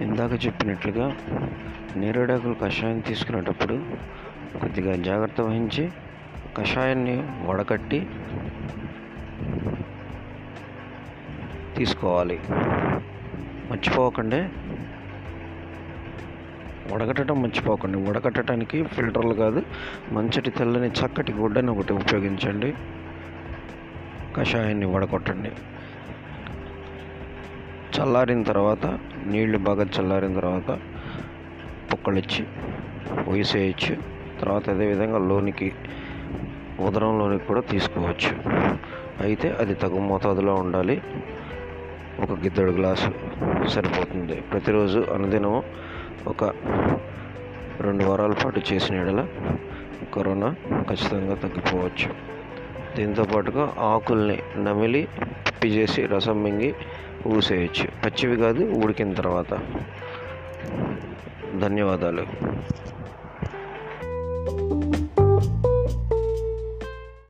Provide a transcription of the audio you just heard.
ఇందాక చెప్పినట్లుగా నేరేడాకులు కషాయం తీసుకునేటప్పుడు కొద్దిగా జాగ్రత్త వహించి కషాయాన్ని వడకట్టి తీసుకోవాలి. మర్చిపోకండి. వడగట్టడం మర్చిపోకండి. వడగట్టడానికి ఫిల్టర్లు కాదు మంచటి తెల్లని చక్కటి గుడ్డని ఒకటి ఉపయోగించండి. కషాయాన్ని వడగొట్టండి. చల్లారిన తర్వాత నీళ్ళు బాగా చల్లారిన తర్వాత పుక్కలిచ్చి వేసేయచ్చు తర్వాత అదేవిధంగా లోనికి ఉదరంలోనికి కూడా తీసుకోవచ్చు. అయితే అది తగు మోతాదులో ఉండాలి. ఒక గిద్దడు గ్లాసు సరిపోతుంది. ప్రతిరోజు అనుదినము ఒక రెండు వారాల పాటు చేసిన ఎడల కరోనా ఖచ్చితంగా తగ్గిపోవచ్చు. దీంతో పాటుగా ఆకుల్ని నమిలి పిప్పి చేసి రసం మింగి ఊసేయచ్చు. పచ్చివి కాదు ఉడికిన తర్వాత. ధన్యవాదాలు.